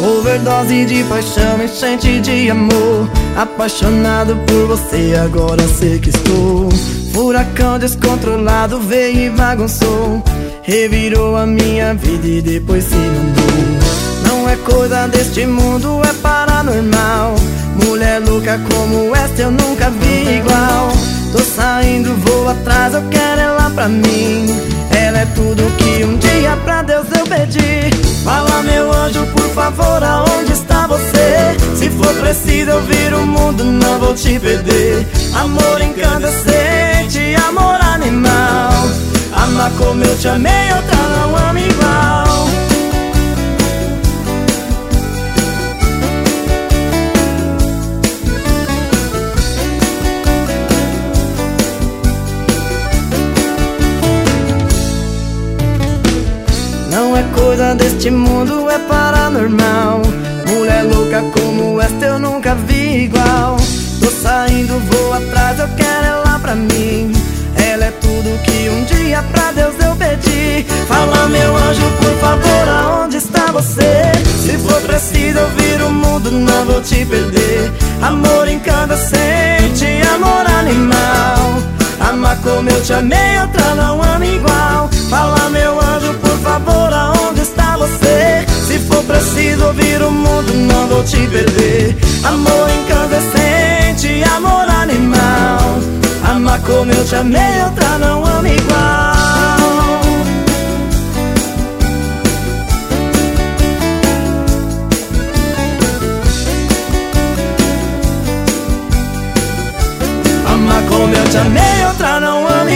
overdose de paixão, enchente de amor. Apaixonado por você, agora sei que estou. Furacão descontrolado veio e bagunçou. Revirou a minha vida e depois se mandou. Não é coisa deste mundo, é paranormal. Mulher louca como esta eu nunca vi igual. Preciso eu vir o mundo, não vou te perder. Amor incandescente, amor animal. Amar como eu te amei, outra não ama igual. Não é coisa deste mundo, é paranormal. Mulher louca como eu nunca vi igual. Tô saindo, vou atrás, eu quero ela pra mim. Ela é tudo que um dia pra Deus eu pedi. Fala, meu anjo, por favor, aonde está você? Se for preciso eu vir o mundo, não vou te perder. Amor incandescente, amor animal. Amar como eu te amei, outra não preciso ouvir o mundo, não vou te perder. Amor incandescente, amor animal. Amar como eu te amei, outra não ama igual. Amar como eu te amei, outra não ama